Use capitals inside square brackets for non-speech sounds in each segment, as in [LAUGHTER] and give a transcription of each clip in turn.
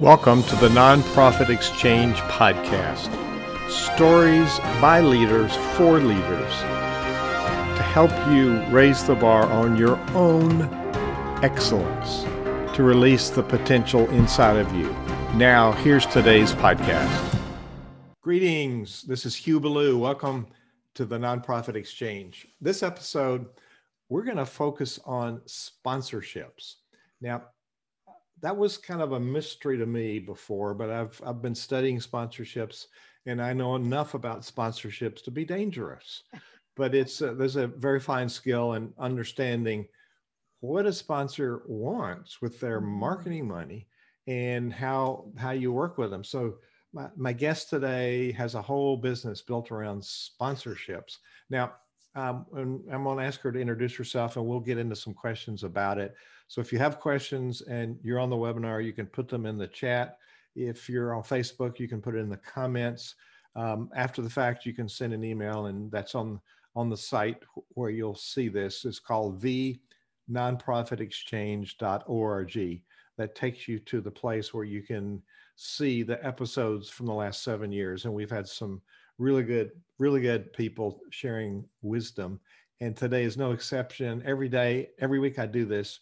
Welcome to the Nonprofit Exchange Podcast. Stories by leaders for leaders to help you raise the bar on your own excellence, to release the potential inside of you. Now, here's today's podcast. Greetings. This is Hugh Ballou. Welcome to the Nonprofit Exchange. This episode, we're going to focus on sponsorships. Now, that was kind of a mystery to me before, but I've I've been studying sponsorships and I know enough about sponsorships to be dangerous. But it's a, there's a very fine skill in understanding what a sponsor wants with their mm-hmm. marketing money and how how you work with them. So my, my guest today has a whole business built around sponsorships. Now, um, and I'm going to ask her to introduce herself and we'll get into some questions about it. So if you have questions and you're on the webinar, you can put them in the chat. If you're on Facebook, you can put it in the comments. Um, after the fact, you can send an email and that's on, on the site where you'll see this. It's called the nonprofitexchange.org. That takes you to the place where you can see the episodes from the last seven years. And we've had some really good, really good people sharing wisdom. And today is no exception. Every day, every week I do this,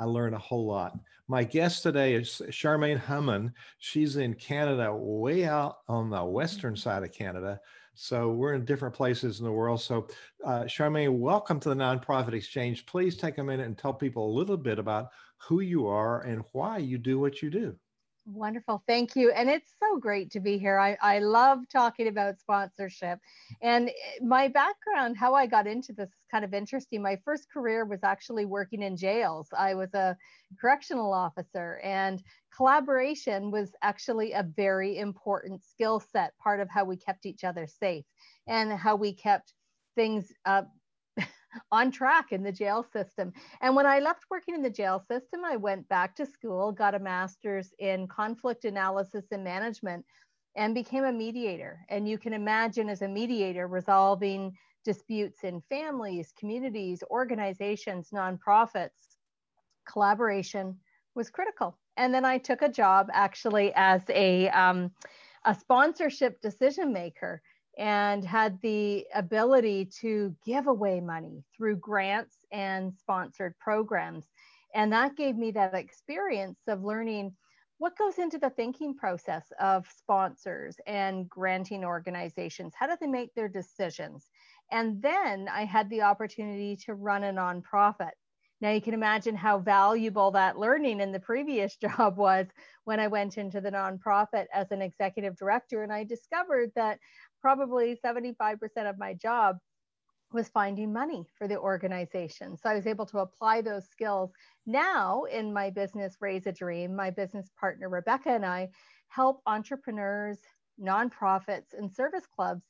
I learn a whole lot. My guest today is Charmaine Hammond. She's in Canada, way out on the western side of Canada. So we're in different places in the world. So, uh, Charmaine, welcome to the Nonprofit Exchange. Please take a minute and tell people a little bit about who you are and why you do what you do. Wonderful. Thank you. And it's so great to be here. I, I love talking about sponsorship. And eh, my background, how I got into this is kind of interesting. My first career was actually working in jails. I was a correctional officer, and collaboration was actually a very important skill set, part of how we kept each other safe and how we kept things uh, on track in the jail system. And when I left working in the jail system, I went back to school, got a master's in conflict analysis and management, and became a mediator. And you can imagine as a mediator resolving disputes in families, communities, organizations, nonprofits, collaboration was critical. And then I took a job actually as a, um, a sponsorship decision maker and had the ability to give away money through grants and sponsored programs. And that gave me that experience of learning what goes into the thinking process of sponsors and granting organizations. How do they make their decisions? And then I had the opportunity to run a nonprofit. Now you can imagine how valuable that learning in the previous [LAUGHS] job was when I went into the nonprofit as an executive director. And I discovered that probably 75% of my job was finding money for the organization. So I was able to apply those skills. Now, in my business, Raise a Dream, my business partner, Rebecca, and I help entrepreneurs, nonprofits, and service clubs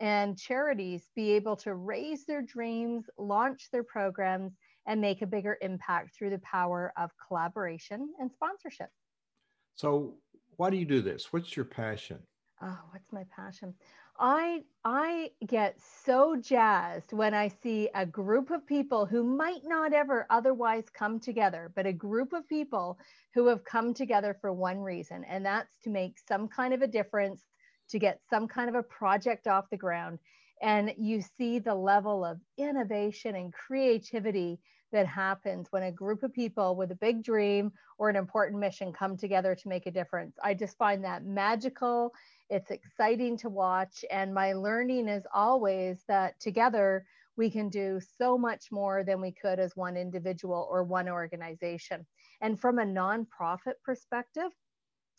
and charities be able to raise their dreams, launch their programs, and make a bigger impact through the power of collaboration and sponsorship. So, why do you do this? What's your passion? Oh, what's my passion? I I get so jazzed when I see a group of people who might not ever otherwise come together, but a group of people who have come together for one reason, and that's to make some kind of a difference, to get some kind of a project off the ground. And you see the level of innovation and creativity that happens when a group of people with a big dream or an important mission come together to make a difference. I just find that magical it's exciting to watch. And my learning is always that together we can do so much more than we could as one individual or one organization. And from a nonprofit perspective,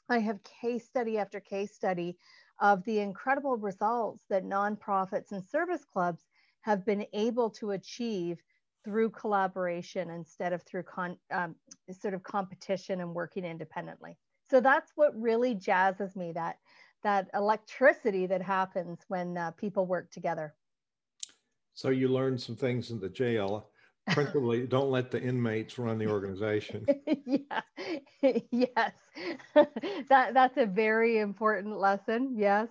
I have case study after case study of the incredible results that nonprofits and service clubs have been able to achieve through collaboration instead of through con, um, sort of competition and working independently. So that's what really jazzes me that that electricity that happens when uh, people work together. So you learned some things in the jail. [LAUGHS] Principally, don't let the inmates run the organization. [LAUGHS] yeah, [LAUGHS] yes, that that's a very important lesson. Yes.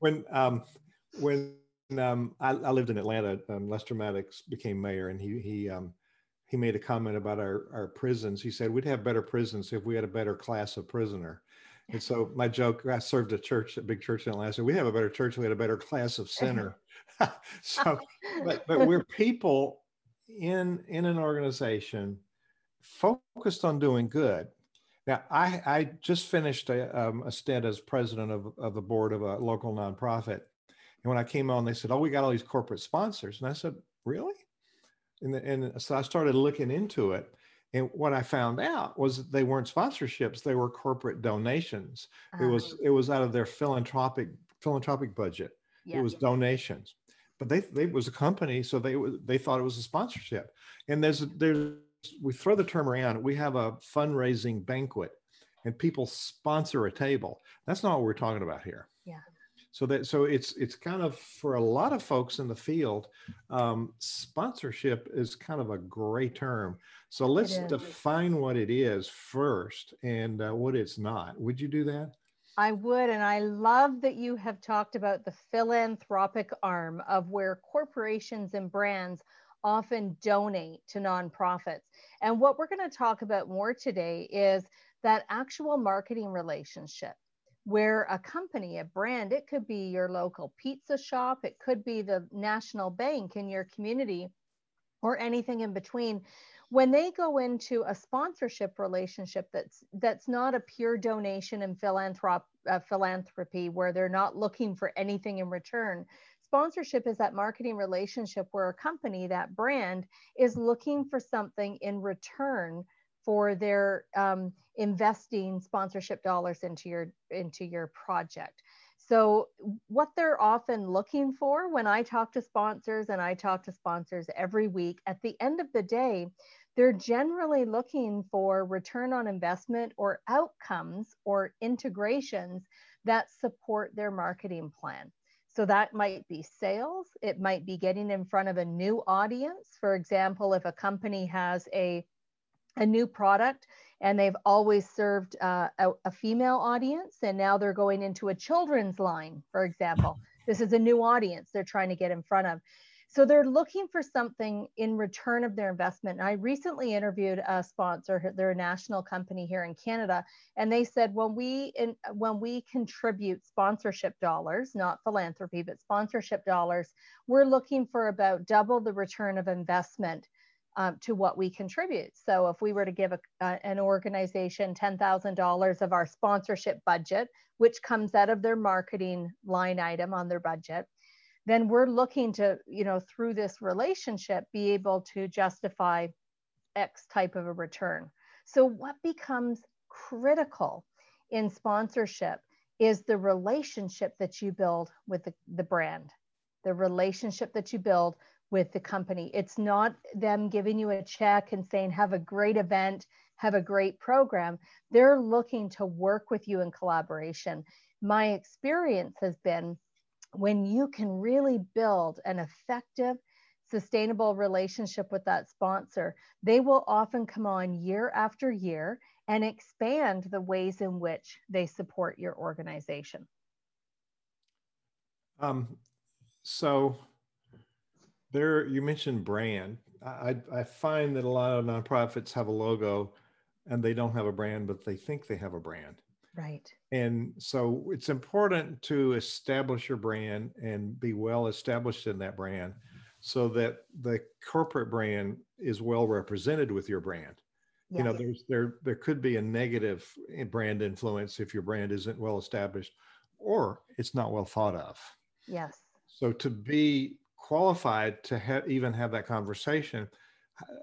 when um, when um, I, I, lived in Atlanta, um, Lester Maddox became mayor, and he he um, he made a comment about our, our prisons. He said, We'd have better prisons if we had a better class of prisoner. And so [LAUGHS] my joke, I served a church, a big church in Atlanta. We have a better church. We had a better class of sinner. [LAUGHS] [LAUGHS] so, but, but we're people in in an organization focused on doing good. Now, I, I just finished a, um, a stint as president of, of the board of a local nonprofit. And when I came on, they said, Oh, we got all these corporate sponsors. And I said, Really? And, the, and so I started looking into it. And what I found out was that they weren't sponsorships; they were corporate donations. Uh-huh. It was it was out of their philanthropic philanthropic budget. Yeah. It was donations, but they they was a company, so they they thought it was a sponsorship. And there's there's we throw the term around. We have a fundraising banquet, and people sponsor a table. That's not what we're talking about here. Yeah so that so it's it's kind of for a lot of folks in the field um, sponsorship is kind of a gray term. So let's define what it is first and uh, what it's not. Would you do that? I would, and I love that you have talked about the philanthropic arm of where corporations and brands often donate to nonprofits. And what we're going to talk about more today is that actual marketing relationship where a company, a brand, it could be your local pizza shop, it could be the national bank in your community, or anything in between. When they go into a sponsorship relationship that's that's not a pure donation and philanthrop, uh, philanthropy where they're not looking for anything in return, sponsorship is that marketing relationship where a company, that brand, is looking for something in return for their um, investing sponsorship dollars into your into your project. So what they're often looking for when i talk to sponsors and i talk to sponsors every week at the end of the day they're generally looking for return on investment or outcomes or integrations that support their marketing plan. So that might be sales. It might be getting in front of a new audience. For example if a company has a a new product and they've always served uh, a, a, female audience and now they're going into a children's line for example. This is a new audience they're trying to get in front of. So they're looking for something in return of their investment. And i recently interviewed a sponsor they're a national company here in canada and they said when we in, when we contribute sponsorship dollars not philanthropy but sponsorship dollars we're looking for about double the return of investment um, to what we contribute. So if we were to give a, an organization $10,000 of our sponsorship budget, which comes out of their marketing line item on their budget, then we're looking to, you know, through this relationship, be able to justify X type of a return. So what becomes critical in sponsorship is the relationship that you build with the, the brand, the relationship that you build with the company. It's not them giving you a check and saying, have a great event, have a great program. They're looking to work with you in collaboration. My experience has been when you can really build an effective, sustainable relationship with that sponsor, they will often come on year after year and expand the ways in which they support your organization. Um, so, there, you mentioned brand. I, I find that a lot of nonprofits have a logo and they don't have a brand, but they think they have a brand. Right. And so it's important to establish your brand and be well established in that brand so that the corporate brand is well represented with your brand. Yes. You know, there's there there could be a negative brand influence if your brand isn't well established or it's not well thought of. Yes. So to be qualified to ha- even have that conversation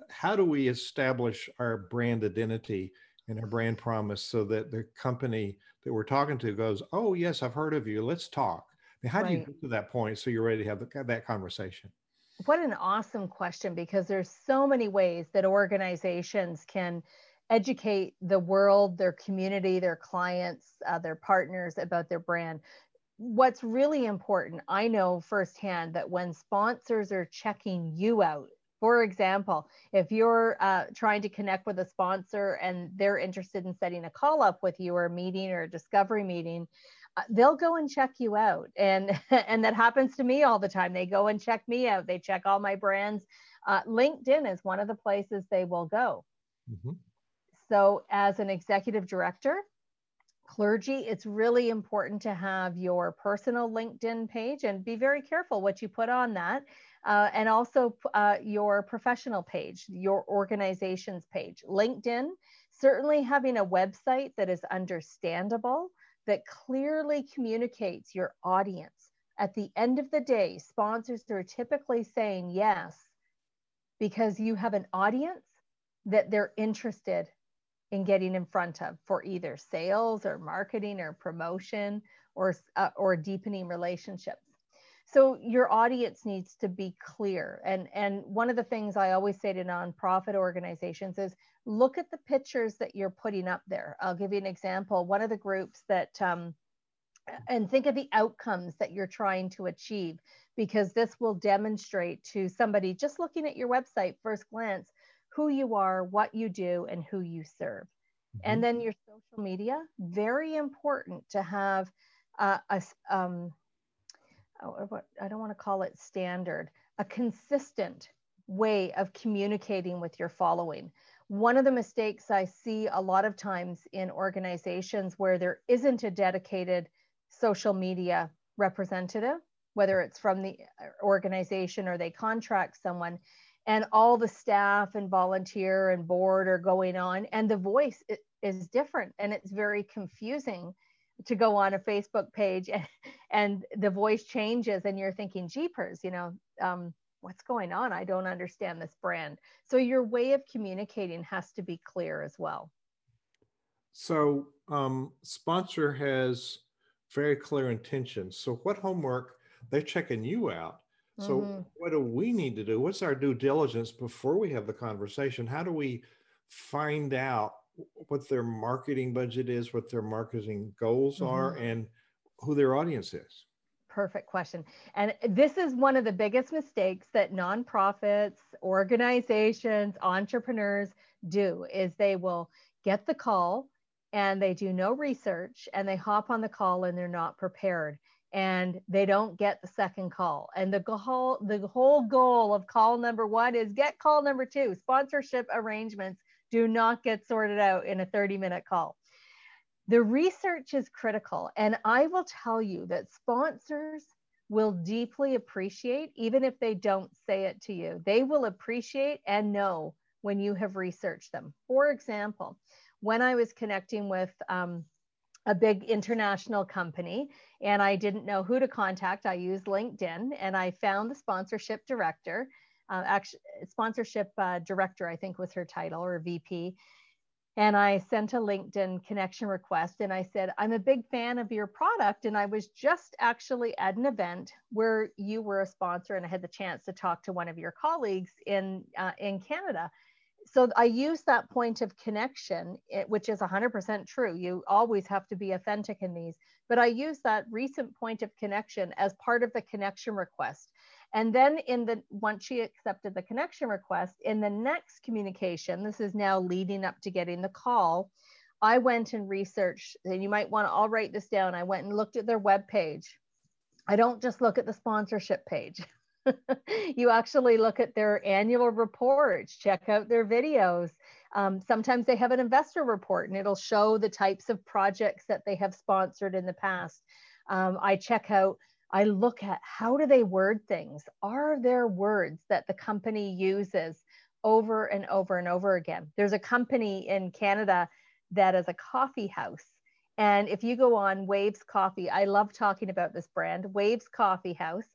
how do we establish our brand identity and our brand promise so that the company that we're talking to goes oh yes i've heard of you. Let's talk. I mean, how right. do you get to that point so you're ready to have the, that conversation? What an awesome question because there's so many ways that organizations can educate the world their community their clients uh, their partners about their brand what's really important, I know firsthand that when sponsors are checking you out, for example, if you're uh, trying to connect with a sponsor and they're interested in setting a call up with you or a meeting or a discovery meeting, uh, they'll go and check you out. And, [LAUGHS] and that happens to me all the time. They go and check me out. They check all my brands Uh, LinkedIn is one of the places they will go. Mm-hmm. So, as an executive director, clergy, it's really important to have your personal LinkedIn page and be very careful what you put on that. Uh, and also uh, your professional page, your organization's page. LinkedIn, certainly having a website that is understandable, that clearly communicates your audience. At the end of the day, sponsors are typically saying yes because you have an audience that they're interested in getting in front of for either sales or marketing or promotion or, uh, or deepening relationships. So your audience needs to be clear. And, and one of the things I always say to nonprofit organizations is look at the pictures that you're putting up there. I'll give you an example. One of the groups that, um, and think of the outcomes that you're trying to achieve, because this will demonstrate to somebody just looking at your website first glance who you are, what you do, and who you serve. Mm-hmm. And then your social media, very important to have uh, a, um, oh, I don't want to call it standard, a consistent way of communicating with your following. One of the mistakes I see a lot of times in organizations where there isn't a dedicated social media representative, whether it's from the uh, organization or they contract someone, and all the staff and volunteer and board are going on and the voice is different and it's very confusing to go on a facebook page and, and the voice changes and you're thinking jeepers you know um, what's going on? I don't understand this brand. So your way of communicating has to be clear as well. So um, sponsor has very clear intentions. So what homework they're checking you out so, mm-hmm. what do we need to do? What's our due diligence before we have the conversation? How do we find out what their marketing budget is, what their marketing goals mm-hmm. are, and who their audience is? Perfect question. And this is one of the biggest mistakes that nonprofits, organizations, entrepreneurs do is they will get the call and they do no research and they hop on the call and they're not prepared and they don't get the second call. And the goal, the whole goal of call number one is get call number two. Sponsorship arrangements do not get sorted out in a 30 minute call. The research is critical. And I will tell you that sponsors will deeply appreciate, even if they don't say it to you, they will appreciate and know when you have researched them. For example, when I was connecting with um, a big international company and I didn't know who to contact. I used LinkedIn and I found the sponsorship director, uh, actually, sponsorship uh, director, I think was her title or VP. And I sent a LinkedIn connection request and I said, I'm a big fan of your product. And I was just actually at an event where you were a sponsor and I had the chance to talk to one of your colleagues in, uh, in Canada so I use that point of connection, which is 100% true. You always have to be authentic in these, but I use that recent point of connection as part of the connection request. And then in the once she accepted the connection request, in the next communication, this is now leading up to getting the call. I went and researched, and you might want to all write this down. I went and looked at their web page. I don't just look at the sponsorship page. [LAUGHS] [LAUGHS] you actually look at their annual reports, check out their videos. Um, sometimes they have an investor report and it'll show the types of projects that they have sponsored in the past. Um, I check out, I look at how do they word things? Are there words that the company uses over and over and over again? There's a company in Canada that is a coffee house. And if you go on Waves Coffee, I love talking about this brand, Waves Coffee House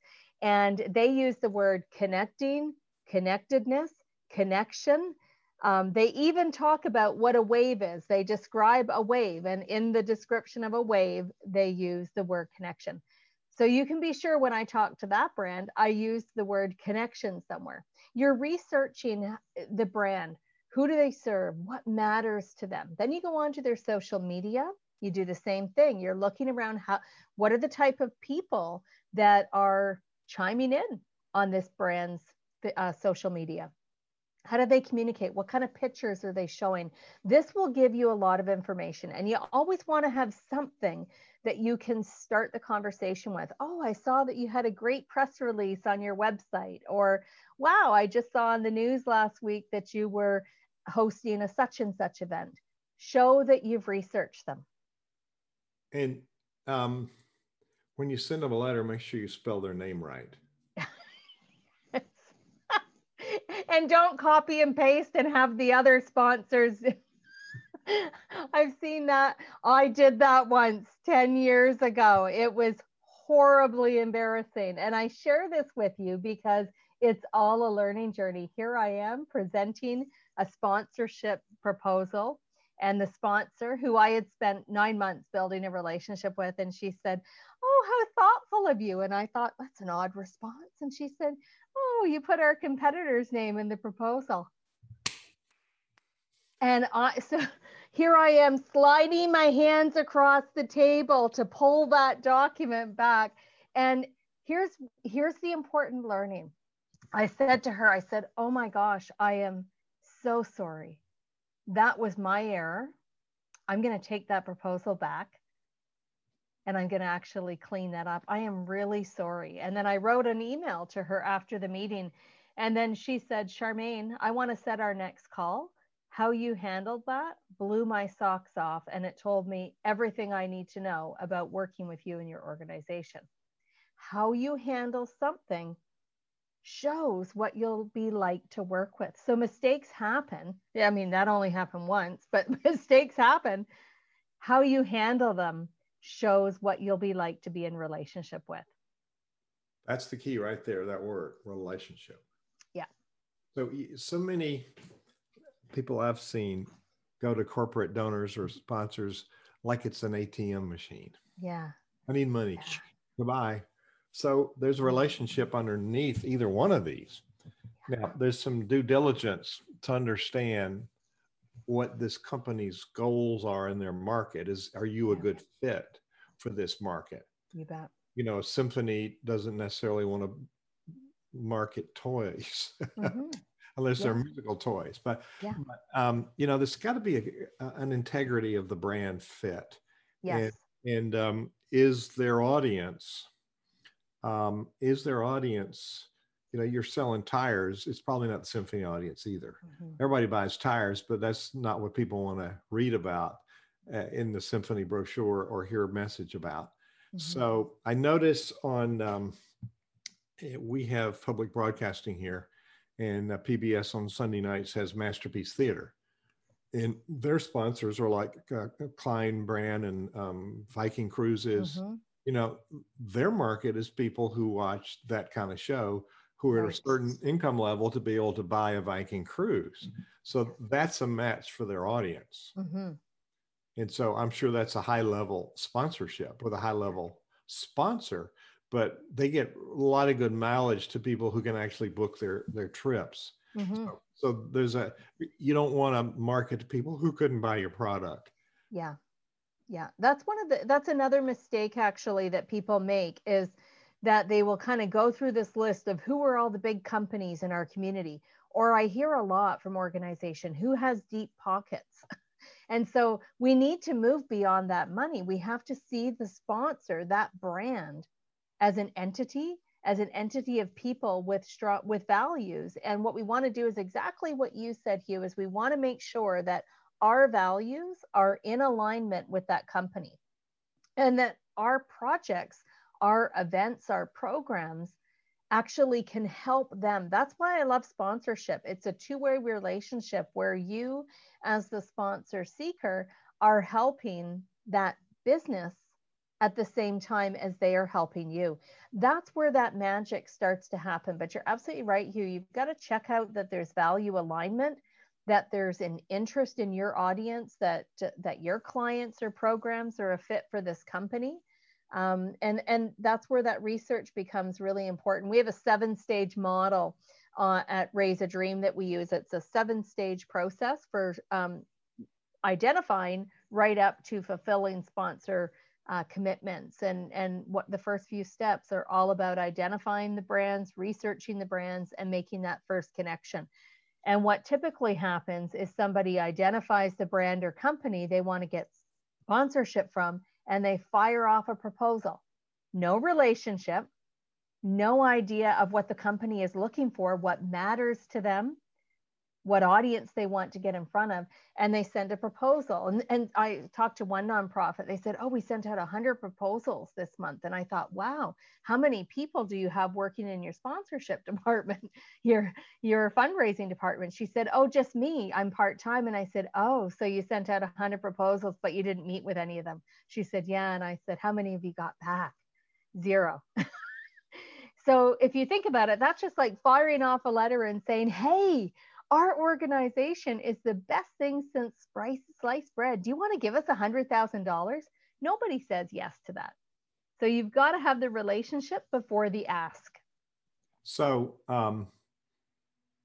and they use the word connecting, connectedness, connection. Um, they even talk about what a wave is. They describe a wave, and in the description of a wave, they use the word connection. So you can be sure when I talk to that brand, I use the word connection somewhere. You're researching the brand. Who do they serve? What matters to them? Then you go on to their social media. You do the same thing. You're looking around how what are the type of people that are chiming in on this brand's uh, social media. How do they communicate? What kind of pictures are they showing? This will give you a lot of information. And you always want to have something that you can start the conversation with. Oh, I saw that you had a great press release on your website. Or, wow, I just saw on the news last week that you were hosting a such and such event. Show that you've researched them. And um, when you send them a letter, make sure you spell their name right. [LAUGHS] and don't copy and paste and have the other sponsors. [LAUGHS] I've seen that. I did that once 10 years ago. It was horribly embarrassing. And I share this with you because it's all a learning journey. Here I am presenting a sponsorship proposal. And the sponsor, who I had spent nine months building a relationship with, and she said, How thoughtful of you. And I thought, That's an odd response. And she said, oh, you put our competitor's name in the proposal. And I, [LAUGHS] so here I am sliding my hands across the table to pull that document back. And here's, here's the important learning. I said to her, I said, oh my gosh, I am so sorry. That was my error. I'm going to take that proposal back and I'm going to actually clean that up. I am really sorry. And then I wrote an email to her after the meeting. And then she said, Charmaine, I want to set our next call. How you handled that blew my socks off. And it told me everything I need to know about working with you and your organization. How you handle something shows what you'll be like to work with. So mistakes happen. Yeah, I mean, that only happened once, but [LAUGHS] mistakes happen. How you handle them shows what you'll be like to be in relationship with. That's the key right there, that word, relationship. Yeah. So, so many people I've seen go to corporate donors or sponsors like it's an ATM machine. Yeah. I need money. Yeah. Goodbye. So there's a relationship underneath either one of these. Now, there's some due diligence to understand what this company's goals are in their market is are you a good fit for this market you bet you know symphony doesn't necessarily want to market toys mm-hmm. [LAUGHS] unless yeah. they're musical toys but, yeah. but um, you know there's got to be a, a, an integrity of the brand fit yes and, and um, is their audience um, is their audience you know you're selling tires it's probably not the symphony audience either mm-hmm. everybody buys tires but that's not what people want to read about uh, in the symphony brochure or hear a message about mm-hmm. so i notice on um, eh, we have public broadcasting here and uh, pbs on sunday nights has masterpiece theater and their sponsors are like uh, klein brand and um, viking cruises mm-hmm. you know their market is people who watch that kind of show who are at a certain income level to be able to buy a Viking cruise. Mm-hmm. So that's a match for their audience. Mm-hmm. And so I'm sure that's a high level sponsorship with a high level sponsor, but they get a lot of good mileage to people who can actually book their their trips. Mm-hmm. So, so there's a you don't want to market to people who couldn't buy your product. Yeah. Yeah. That's one of the that's another mistake actually that people make is that they will kind of go through this list of who are all the big companies in our community. Or I hear a lot from organization who has deep pockets. [LAUGHS] and so we need to move beyond that money. We have to see the sponsor, that brand, as an entity, as an entity of people with strong with values. And what we want to do is exactly what you said, Hugh, is we want to make sure that our values are in alignment with that company and that our projects our events, our programs actually can help them. That's why I love sponsorship. It's a two way relationship where you, as the sponsor seeker, are helping that business at the same time as they are helping you. That's where that magic starts to happen. But you're absolutely right, Hugh. You've got to check out that there's value alignment, that there's an interest in your audience, that that your clients or programs are a fit for this company. Um, and, and that's where that research becomes really important. We have a seven stage model uh, at Raise a Dream that we use. It's a seven stage process for um, identifying right up to fulfilling sponsor uh, commitments. And, and what the first few steps are all about identifying the brands, researching the brands, and making that first connection. And what typically happens is somebody identifies the brand or company they want to get sponsorship from, and they fire off a proposal. No relationship, no idea of what the company is looking for, what matters to them, what audience they want to get in front of and they send a proposal. And, and i talked to one nonprofit. They said oh we sent out 100 proposals this month. And i thought wow how many people do you have working in your sponsorship [LAUGHS] department your your fundraising department? She said oh just me. I'm part-time. And i said oh so you sent out 100 proposals but you didn't meet with any of them? She said yeah. And i said how many have you got back? Zero. [LAUGHS] So if you think about it that's just like firing off a letter and saying hey our organization is the best thing since sliced bread. Do you want to give us a $100,000? Nobody says yes to that. So you've got to have the relationship before the ask. So um,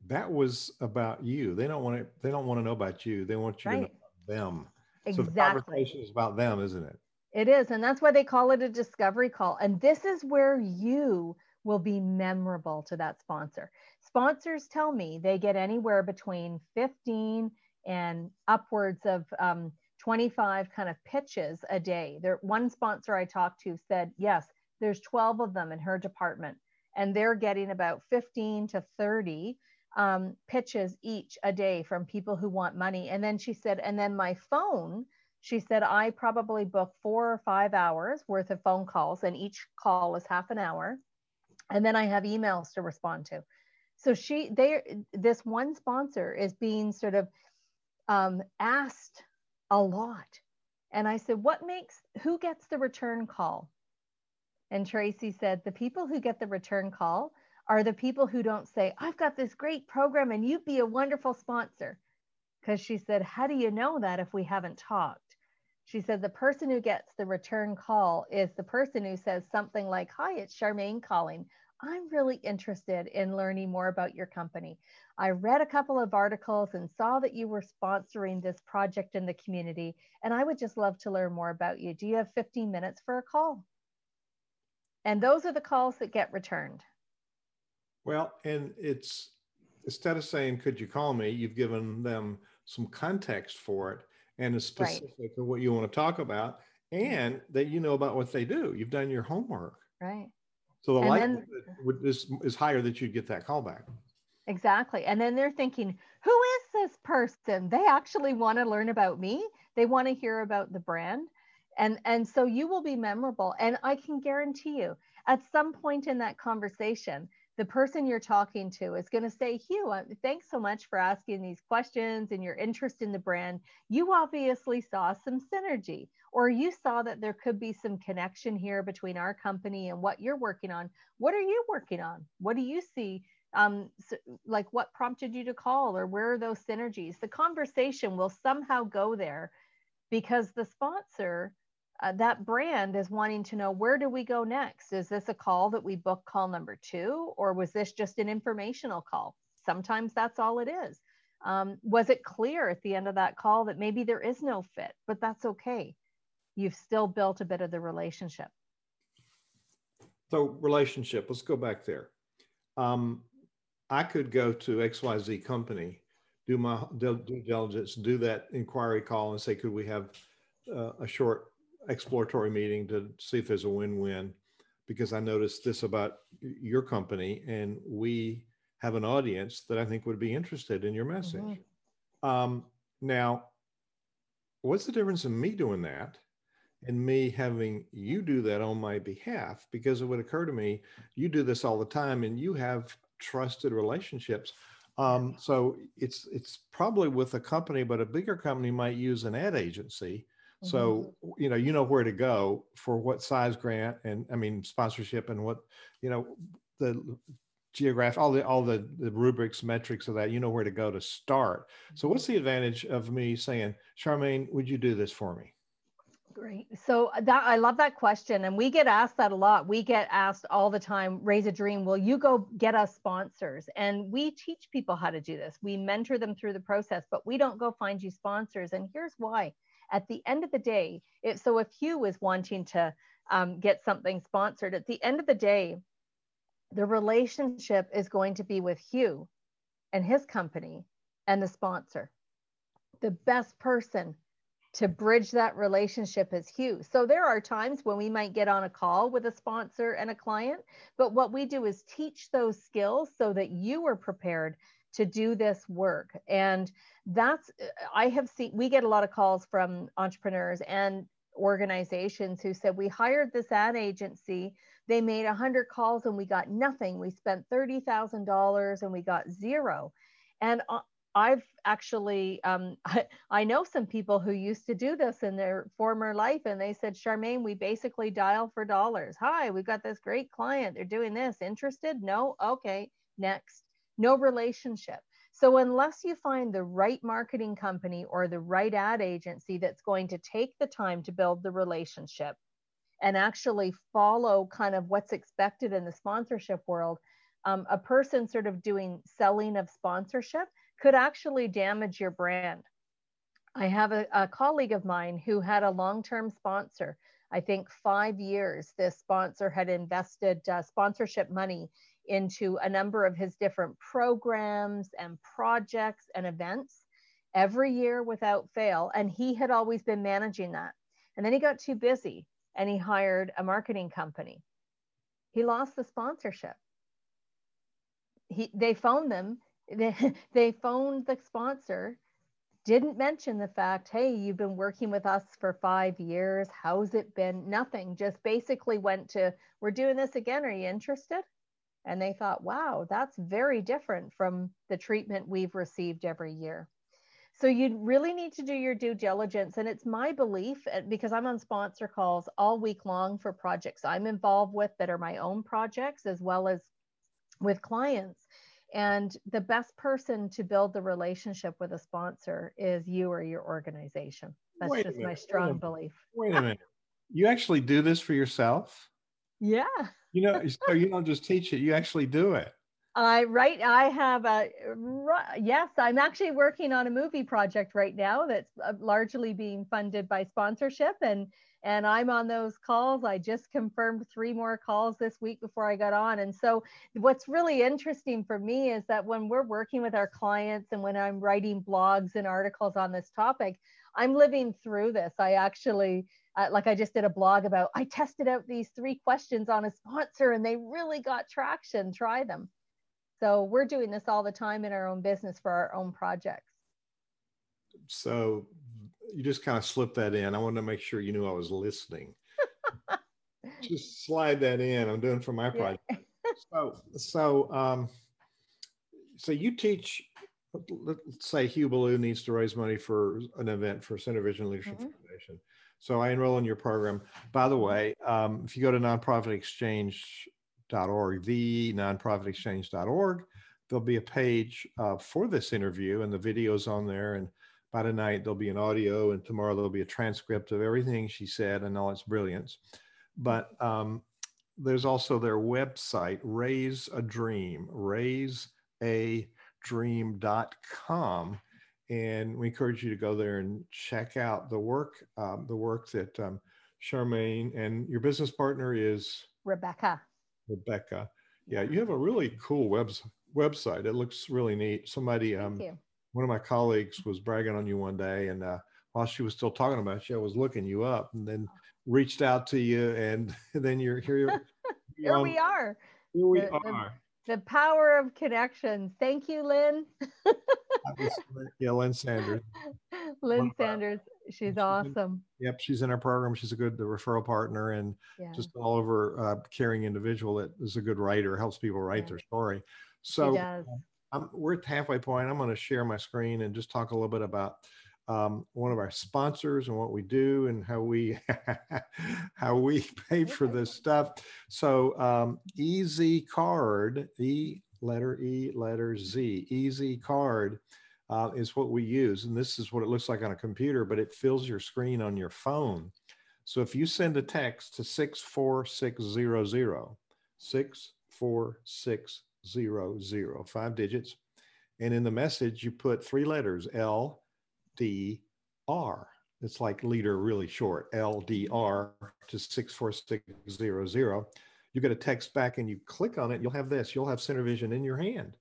that was about you. They don't want to. They don't want to know about you. They want you right. to know about them. Exactly. So the conversation is about them, isn't it? It is, and that's why they call it a discovery call. And this is where you will be memorable to that sponsor sponsors tell me they get anywhere between 15 and upwards of um, 25 kind of pitches a day. There, one sponsor I talked to said, yes, there's 12 of them in her department, and they're getting about 15 to 30 um, pitches each a day from people who want money. And then she said, and then my phone, she said, I probably book four or five hours worth of phone calls, and each call is half an hour. And then I have emails to respond to. So she they this one sponsor is being sort of um, asked a lot. And i said what makes who gets the return call? And tracy said the people who get the return call are the people who don't say i've got this great program and you'd be a wonderful sponsor because she said how do you know that if we haven't talked? She said the person who gets the return call is the person who says something like hi it's charmaine calling I'm really interested in learning more about your company. I read a couple of articles and saw that you were sponsoring this project in the community, and I would just love to learn more about you. Do you have 15 minutes for a call? And those are the calls that get returned. Well, and it's instead of saying, Could you call me? You've given them some context for it and a specific right. of what you want to talk about, and that you know about what they do. You've done your homework. Right. So the and likelihood then, is, is higher that you'd get that callback. Exactly. And then they're thinking, who is this person? They actually want to learn about me. They want to hear about the brand. And, and so you will be memorable. And I can guarantee you, at some point in that conversation, the person you're talking to is going to say, Hugh, thanks so much for asking these questions and your interest in the brand. You obviously saw some synergy, or you saw that there could be some connection here between our company and what you're working on. What are you working on? What do you see? Um, so, like what prompted you to call, or where are those synergies? The conversation will somehow go there because the sponsor uh, that brand is wanting to know where do we go next? Is this a call that we book call number two, or was this just an informational call? Sometimes that's all it is. Um, was it clear at the end of that call that maybe there is no fit, but that's okay? You've still built a bit of the relationship. So, relationship, let's go back there. Um, I could go to XYZ company, do my due diligence, do that inquiry call, and say, could we have uh, a short exploratory meeting to see if there's a win-win because I noticed this about your company and we have an audience that I think would be interested in your message. Mm-hmm. Um, now, what's the difference in me doing that and me having you do that on my behalf? Because it would occur to me, you do this all the time and you have trusted relationships. Um, so it's it's probably with a company, but a bigger company might use an ad agency so, mm-hmm. you know, you know where to go for what size grant and I mean sponsorship and what, you know, the geographic, all the all the, the rubrics, metrics of that, you know where to go to start. So what's the advantage of me saying, Charmaine, would you do this for me? Great. So that I love that question. And we get asked that a lot. We get asked all the time, raise a dream. Will you go get us sponsors? And we teach people how to do this. We mentor them through the process, but we don't go find you sponsors. And here's why at the end of the day, if, so if Hugh is wanting to um, get something sponsored, at the end of the day, the relationship is going to be with Hugh and his company and the sponsor. The best person to bridge that relationship is Hugh. So there are times when we might get on a call with a sponsor and a client, but what we do is teach those skills so that you are prepared to do this work. And that's, I have seen, we get a lot of calls from entrepreneurs and organizations who said, We hired this ad agency. They made 100 calls and we got nothing. We spent $30,000 and we got zero. And I've actually, um, I, [LAUGHS] I, know some people who used to do this in their former life, and they said, Charmaine, we basically dial for dollars. Hi, we've got this great client. They're doing this. Interested? No? Okay, next. No relationship. So, unless you find the right marketing company or the right ad agency that's going to take the time to build the relationship and actually follow kind of what's expected in the sponsorship world, um, a person sort of doing selling of sponsorship could actually damage your brand. I have a, a colleague of mine who had a long term sponsor. I think five years, this sponsor had invested uh, sponsorship money into a number of his different programs and projects and events every year without fail. And he had always been managing that. And then he got too busy and he hired a marketing company. He lost the sponsorship. He, they phoned them [LAUGHS] they, they phoned the sponsor didn't mention the fact hey you've been working with us for five years how's it been nothing just basically went to we're doing this again are you interested and they thought wow that's very different from the treatment we've received every year so you really need to do your due diligence and it's my belief uh, because i'm on sponsor calls all week long for projects i'm involved with that are my own projects as well as with clients and the best person to build the relationship with a sponsor is you or your organization. That's wait just my strong belief. Wait a minute. You actually do this for yourself? Yeah. You know, so you don't just teach it, you actually do it. I right. I have a yes. I'm actually working on a movie project right now that's uh, largely being funded by sponsorship, and and I'm on those calls. I just confirmed three more calls this week before I got on. And so, what's really interesting for me is that when we're working with our clients and when I'm writing blogs and articles on this topic, I'm living through this. I actually, uh, like, I just did a blog about I tested out these three questions on a sponsor and they really got traction. Try them. So, we're doing this all the time in our own business for our own projects. So, you just kind of slipped that in. I wanted to make sure you knew I was listening. [LAUGHS] just slide that in. I'm doing for my project. Yeah. so, so, um, so you teach. Let's say Hugh Ballou needs to raise money for an event for SynerVision Leadership mm-hmm. Foundation. So I enroll in your program. By the way, um, if you go to nonprofitexchange.org, the nonprofitexchange.org, there'll be a page uh, for this interview and the videos on there. And by tonight there'll be an audio and tomorrow there'll be a transcript of everything she said and all its brilliance. But um, there's also their website raise a dream raise a dream.com and we encourage you to go there and check out the work um, the work that um, charmaine and your business partner is rebecca. Rebecca. Yeah you have a really cool web, website. It looks really neat. Somebody um, one of my colleagues was bragging on you one day, and uh, while she was still talking about you, I was looking you up, and then reached out to you, and [LAUGHS] then you're here. You're, [LAUGHS] here we are. Here we the, are. The, power of connections. Thank you, Lynn. yeah, [LAUGHS] Lynn Sanders. Lynn Sanders. She's, she's awesome. In, yep, she's in our program. She's a good referral partner and yeah. just all over uh, caring individual that is a good writer, helps people write yeah. their story. So I'm, we're at halfway point. I'm going to share my screen and just talk a little bit about um, one of our sponsors and what we do and how we [LAUGHS] how we [LAUGHS] pay for this stuff. So um, Easy Card, E letter E letter Z, Easy Card uh, is what we use, and this is what it looks like on a computer, but it fills your screen on your phone. So if you send a text to six four six zero zero six four six zero zero, five digits. And in the message, you put three letters L D R. It's like leader really short, L D R to 64600. You get a text back and you click on it, you'll have this. You'll have Center Vision in your hand.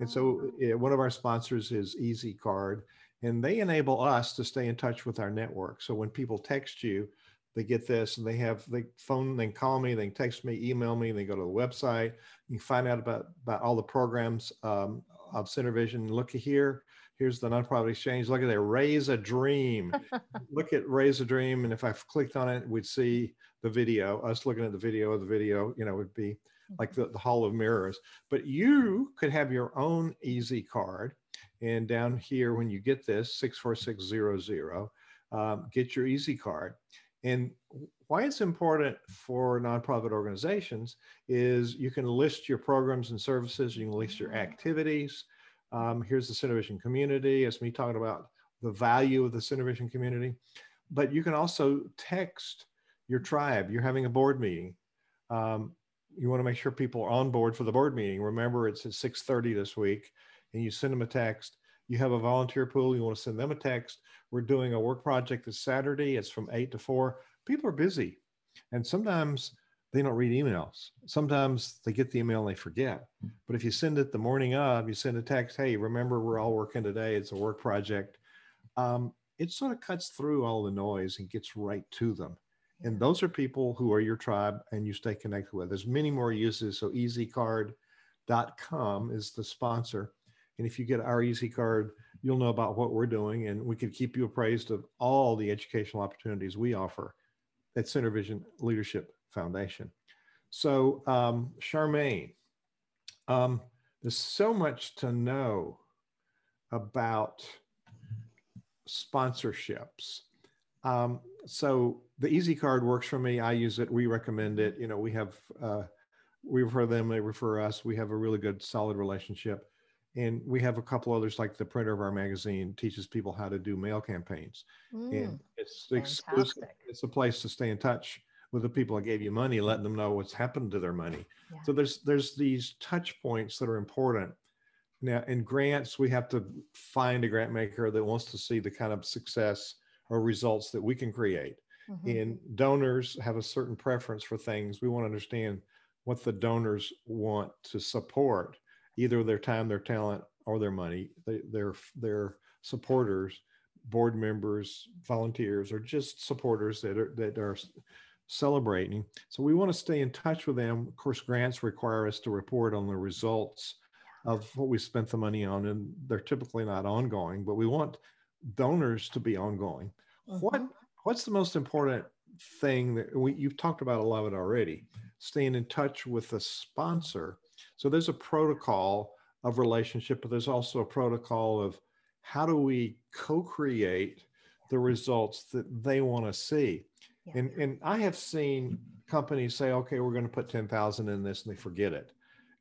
And so uh, one of our sponsors is Easy Card, and they enable us to stay in touch with our network. So when people text you, they get this and they have they phone, they call me, they can text me, email me, they go to the website. You can find out about, about all the programs um, of SynerVision. Look here, here's the nonprofit exchange. Look at there, raise a dream. [LAUGHS] Look at raise a dream. And if I clicked on it, we'd see the video, us looking at the video of the video, you know, would be like the, the Hall of Mirrors. But you could have your own easy card. And down here, when you get this, 64600, um, get your easy card. And why it's important for nonprofit organizations is you can list your programs and services, you can list your mm. activities. Um, here's the SynerVision community. It's me talking about the value of the SynerVision community. But you can also text your tribe. You're having a board meeting. Um, you want to make sure people are on board for the board meeting. Remember, it's at 6:30 this week, and you send them a text. You have a volunteer pool. You want to send them a text. We're doing a work project this Saturday. It's from eight to four. People are busy, and sometimes they don't read emails. Sometimes they get the email and they forget. But if you send it the morning of, you send a text, "Hey, remember we're all working today. It's a work project." Um, it sort of cuts through all the noise and gets right to them. And those are people who are your tribe and you stay connected with. There's many more uses. So easycard.com is the sponsor. And if you get our Easy Card, you'll know about what we're doing and we can keep you appraised of all the educational opportunities we offer at SynerVision Leadership Foundation. So, um, Charmaine, um, there's so much to know about sponsorships. Um, so the Easy Card works for me. I use it. We recommend it. You know, we have uh, we refer them, they refer us. We have a really good, solid relationship, and we have a couple others like the printer of our magazine teaches people how to do mail campaigns, mm, and it's exclusive. It's a place to stay in touch with the people that gave you money, letting them know what's happened to their money. Yeah. So there's there's these touch points that are important. Now in grants, we have to find a grant maker that wants to see the kind of success or results that we can create. Mm-hmm. And donors have a certain preference for things. We want to understand what the donors want to support, either their time, their talent, or their money. They, their their supporters, board members, volunteers, or just supporters that are that are celebrating. So we want to stay in touch with them. Of course, grants require us to report on the results of what we spent the money on, and they're typically not ongoing. But we want donors to be ongoing. Mm-hmm. What what's the most important thing that we, you've talked about a lot of it already? Staying in touch with the sponsor. So there's a protocol of relationship, but there's also a protocol of how do we co-create the results that they want to see. Yeah. And and I have seen companies say, okay, we're going to put 10,000 in this and they forget it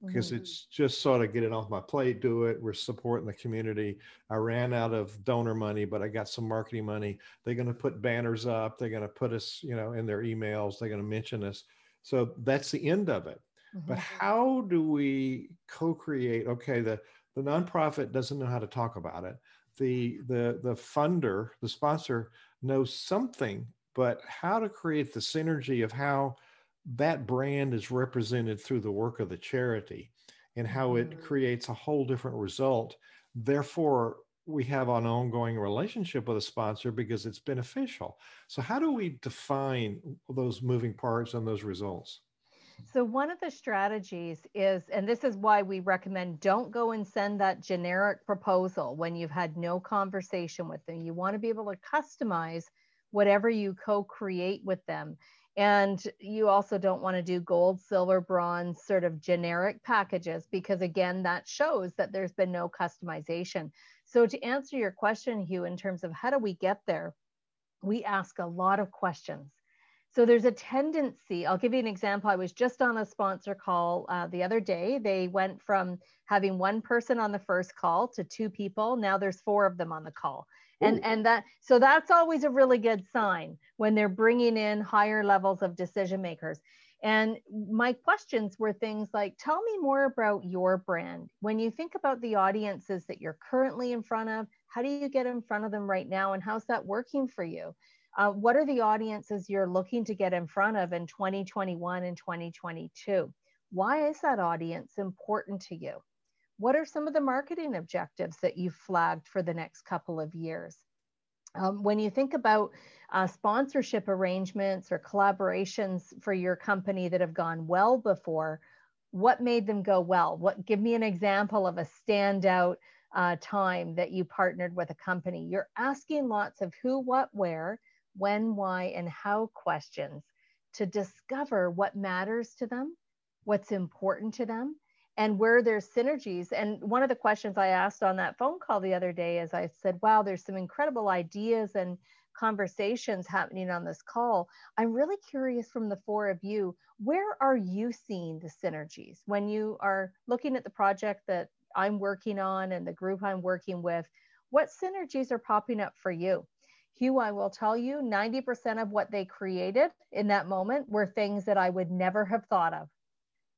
because mm-hmm. it's just sort of get it off my plate, do it. We're supporting the community. I ran out of donor money, but I got some marketing money. They're going to put banners up. They're going to put us, you know, in their emails. They're going to mention us. So that's the end of it. Mm-hmm. But how do we co-create? Okay, the the nonprofit doesn't know how to talk about it. The the the funder, the sponsor knows something, but how to create the synergy of how that brand is represented through the work of the charity and how it mm. creates a whole different result. Therefore, we have an ongoing relationship with a sponsor because it's beneficial. So, how do we define those moving parts and those results? So, one of the strategies is, and this is why we recommend don't go and send that generic proposal when you've had no conversation with them. You want to be able to customize whatever you co create with them. And you also don't want to do gold, silver, bronze sort of generic packages because, again, that shows that there's been no customization. So, to answer your question, Hugh, in terms of how do we get there, we ask a lot of questions. So, there's a tendency, I'll give you an example. I was just on a sponsor call uh, the other day. They went from having one person on the first call to two people. Now there's four of them on the call and and that so that's always a really good sign when they're bringing in higher levels of decision makers. And my questions were things like tell me more about your brand. When you think about the audiences that you're currently in front of how do you get in front of them right now and how's that working for you? Uh, what are the audiences you're looking to get in front of in 2021 and 2022 why is that audience important to you What are some of the marketing objectives that you've flagged for the next couple of years? Um, when you think about uh, sponsorship arrangements or collaborations for your company that have gone well before, what made them go well? What give me an example of a standout uh, time that you partnered with a company? You're asking lots of who, what, where, when, why, and how questions to discover what matters to them, what's important to them, and where there's synergies. And one of the questions I asked on that phone call the other day is I said, wow, there's some incredible ideas and conversations happening on this call. I'm really curious from the four of you, where are you seeing the synergies when you are looking at the project that I'm working on and the group I'm working with? What synergies are popping up for you? Hugh, I will tell you 90% of what they created in that moment were things that I would never have thought of.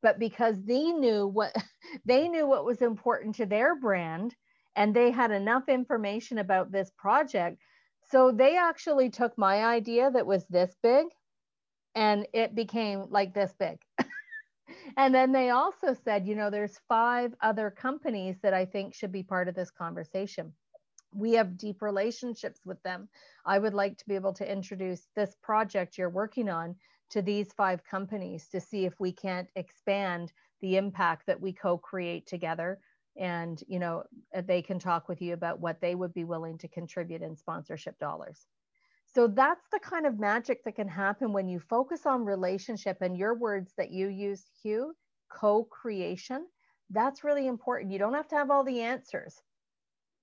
But because they knew what [LAUGHS] they knew what was important to their brand and they had enough information about this project so they actually took my idea that was this big and it became like this big. [LAUGHS] and then they also said, you know, there's five other companies that I think should be part of this conversation. We have deep relationships with them. I would like to be able to introduce this project you're working on to these five companies to see if we can't expand the impact that we co-create together. And you know uh, they can talk with you about what they would be willing to contribute in sponsorship dollars. So that's the kind of magic that can happen when you focus on relationship and your words that you use hugh co-creation. That's really important. You don't have to have all the answers.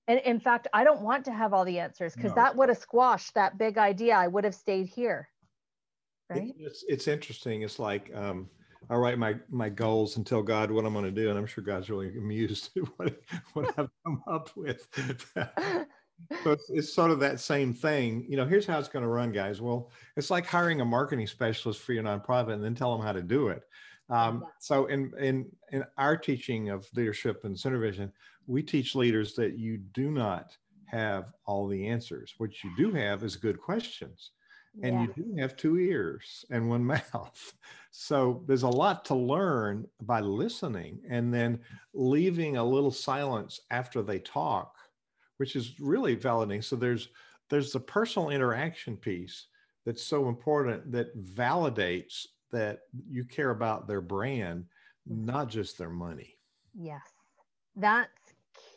And in fact i don't want to have all the answers because no. that would have squashed that big idea. I would have stayed here right it's, it's interesting it's like um, I write my my goals and tell God what I'm going to do, and I'm sure God's really [LAUGHS] amused at what what I've come up with. [LAUGHS] so it's, it's, sort of that same thing. You know, here's how it's going to run, guys. Well, it's like hiring a marketing specialist for your nonprofit and then tell them how to do it. Um, so in in in our teaching of leadership and SynerVision, we teach leaders that you do not have all the answers. What you do have is good questions and yeah. you do have two ears and one [LAUGHS] mouth. So there's a lot to learn by listening and then leaving a little silence after they talk, which is really validating. So there's there's the personal interaction piece that's so important that validates that you care about their brand, mm-hmm. not just their money. Yes. That's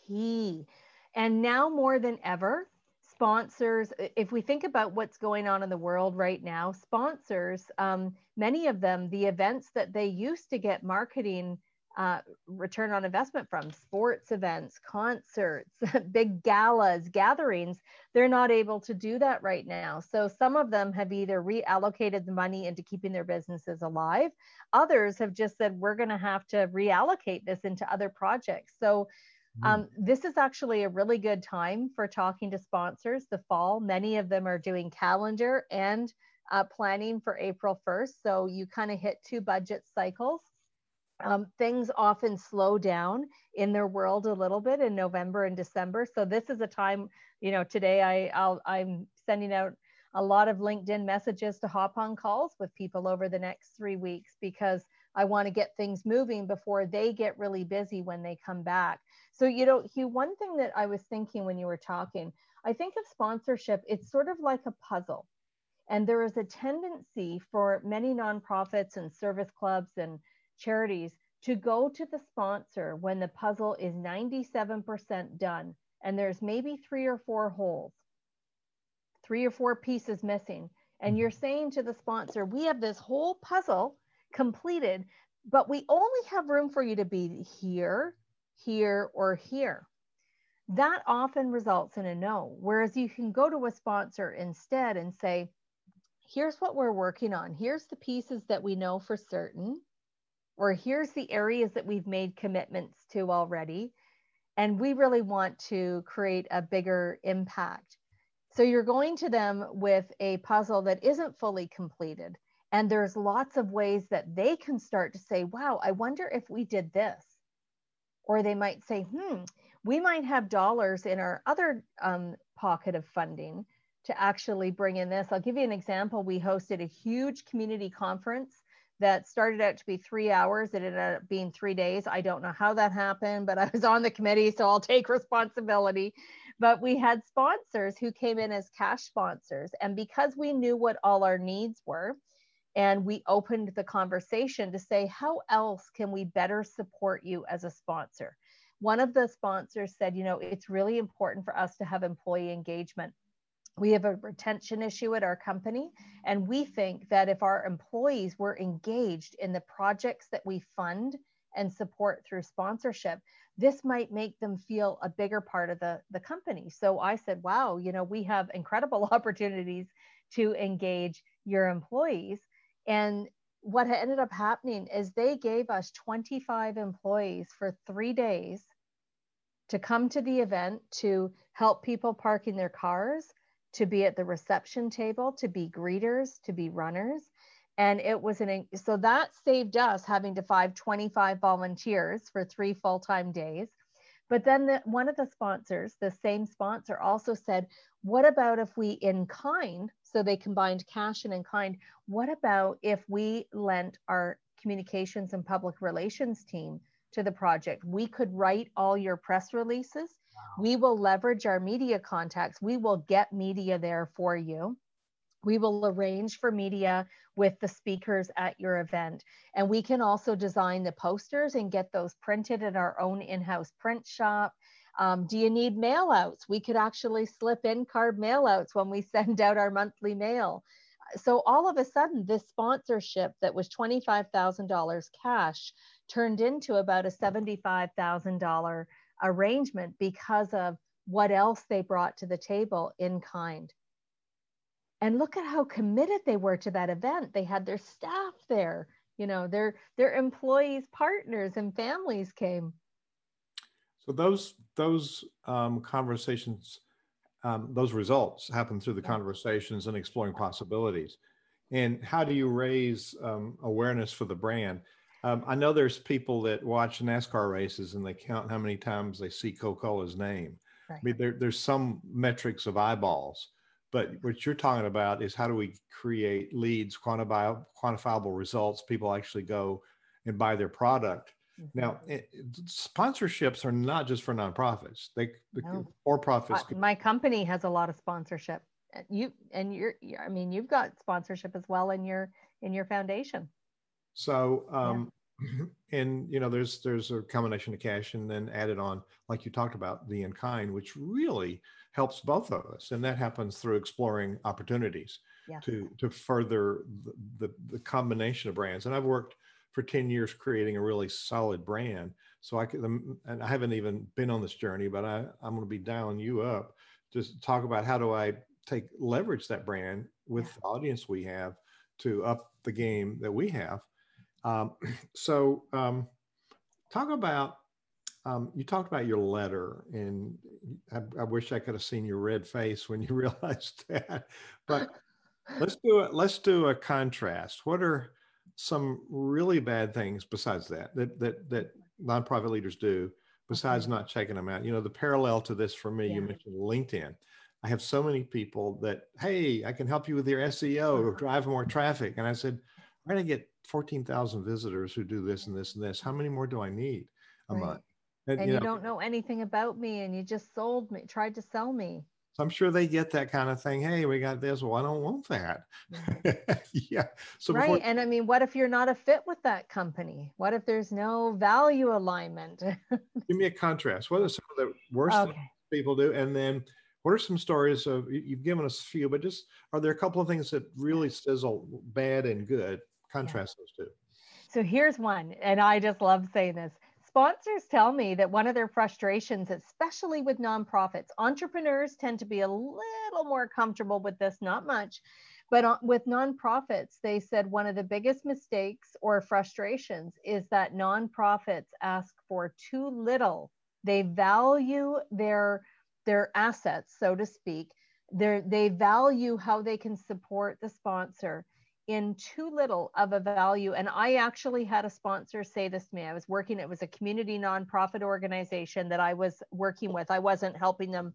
key. And now more than ever, sponsors, if we think about what's going on in the world right now, sponsors, um, many of them, the events that they used to get marketing uh, return on investment from, sports events, concerts, [LAUGHS] big galas, gatherings, they're not able to do that right now. So some of them have either reallocated the money into keeping their businesses alive. Others have just said, we're going to have to reallocate this into other projects. So. Um, this is actually a really good time for talking to sponsors the fall. Many of them are doing calendar and uh, planning for April 1st. So you kind of hit two budget cycles. Um, things often slow down in their world a little bit in November and December. So this is a time, you know, today I, I'll, I'm sending out a lot of LinkedIn messages to hop on calls with people over the next three weeks because I want to get things moving before they get really busy when they come back. So, you know, Hugh, one thing that I was thinking when you were talking, I think of sponsorship, it's sort of like a puzzle. And there is a tendency for many nonprofits and service clubs and charities to go to the sponsor when the puzzle is 97% done and there's maybe three or four holes, three or four pieces missing. And you're mm-hmm. saying to the sponsor, we have this whole puzzle completed, but we only have room for you to be here, here, or here. That often results in a no. Whereas you can go to a sponsor instead and say, here's what we're working on. Here's the pieces that we know for certain, or here's the areas that we've made commitments to already. And we really want to create a bigger impact. So you're going to them with a puzzle that isn't fully completed. And there's lots of ways that they can start to say, wow, I wonder if we did this or they might say, hmm, we might have dollars in our other um, pocket of funding to actually bring in this. I'll give you an example. We hosted a huge community conference that started out to be three hours. It ended up being three days. I don't know how that happened, but [LAUGHS] I was on the committee, so I'll take responsibility. But we had sponsors who came in as cash sponsors. And because we knew what all our needs were, and we opened the conversation to say, how else can we better support you as a sponsor? One of the sponsors said, you know, it's really important for us to have employee engagement. We have a retention issue at our company and we think that if our employees were engaged in the projects that we fund and support through sponsorship this might make them feel a bigger part of the, the company. So i said wow you know we have incredible [LAUGHS] opportunities to engage your employees and what ended up happening is they gave us 25 employees for three days to come to the event to help people park in their cars to be at the reception table, to be greeters, to be runners. And it was an, so that saved us having to find 25 volunteers for three full time days. But then the, one of the sponsors, the same sponsor, also said, What about if we in kind? So they combined cash and in kind. What about if we lent our communications and public relations team to the project? We could write all your press releases we will leverage our media contacts. We will get media there for you. We will arrange for media with the speakers at your event. And we can also design the posters and get those printed at our own in house print shop. Um, do you need mail outs? We could actually slip in card mail outs when we [LAUGHS] send out our monthly mail. So all of a sudden, this sponsorship that was $25,000 cash turned into about a $75,000 arrangement because of what else they brought to the table in kind. And look at how committed they were to that event. They had their staff there, you know, their their employees, partners, and families came. So those those um, conversations, um, those results happen through the conversations and exploring possibilities. And how do you raise um, awareness for the brand? Um, I know there's people that watch NASCAR races and they count how many times they see Coca-Cola's name. Right. I mean, there, there's some metrics of eyeballs, but what you're talking about is how do we create leads, quantifiable, quantifiable results? People actually go and buy their product. Mm-hmm. Now, it, sponsorships are not just for nonprofits; they the no. for profits. My company has a lot of sponsorship. Uh, you and you're, I mean, you've got sponsorship as well in your in your foundation. So, um, [CLEARS THROAT] and you know there's there's a combination of cash and then added on like you talked about the in kind which really helps both of us and that happens through exploring opportunities yeah. to to further the, the, the combination of brands and i've worked for 10 years creating a really solid brand so i could and i haven't even been on this journey but i i'm going to be dialing you up to talk about how do i take leverage that brand with the audience we have to up the game that we have um, [CLEARS THROAT] so, um, talk about um, you talked about your letter, and I, I, wish I could have seen your red face when you [LAUGHS] realized that. But [LAUGHS] let's do it. Let's do a contrast. What are some really bad things besides that that that that nonprofit leaders do besides okay. not checking them out? You know, the parallel to this for me, yeah. you mentioned LinkedIn. I have so many people that, hey, I can help you with your SEO or uh-huh. drive more traffic, and I said, I'm going to get 14,000 visitors who do this and this and this. How many more do I need a right. month? And, and you, you don't know anything about me and you just sold me, tried to sell me. So I'm sure they get that kind of thing. Hey, we got this. Well, I don't want that. Mm-hmm. [LAUGHS] Yeah. So right. Before- and I mean, what if you're not a fit with that company? What if there's no value alignment? [LAUGHS] Give me a contrast. What are some of the worst okay. people do? And then what are some stories of you've given us a few, but just are there a couple of things that really sizzle bad and good contrast yeah. those two. So here's one, and I just love saying this. Sponsors tell me that one of their frustrations, especially with nonprofits, entrepreneurs tend to be a little more comfortable with this, not much, but with nonprofits, they said one of the biggest mistakes or frustrations is that nonprofits ask for too little. They value their their assets, so to speak. they they value how they can support the sponsor in too little of a value. And I actually had a sponsor say this to me. I was working, it was a community nonprofit organization that I was working with. I wasn't helping them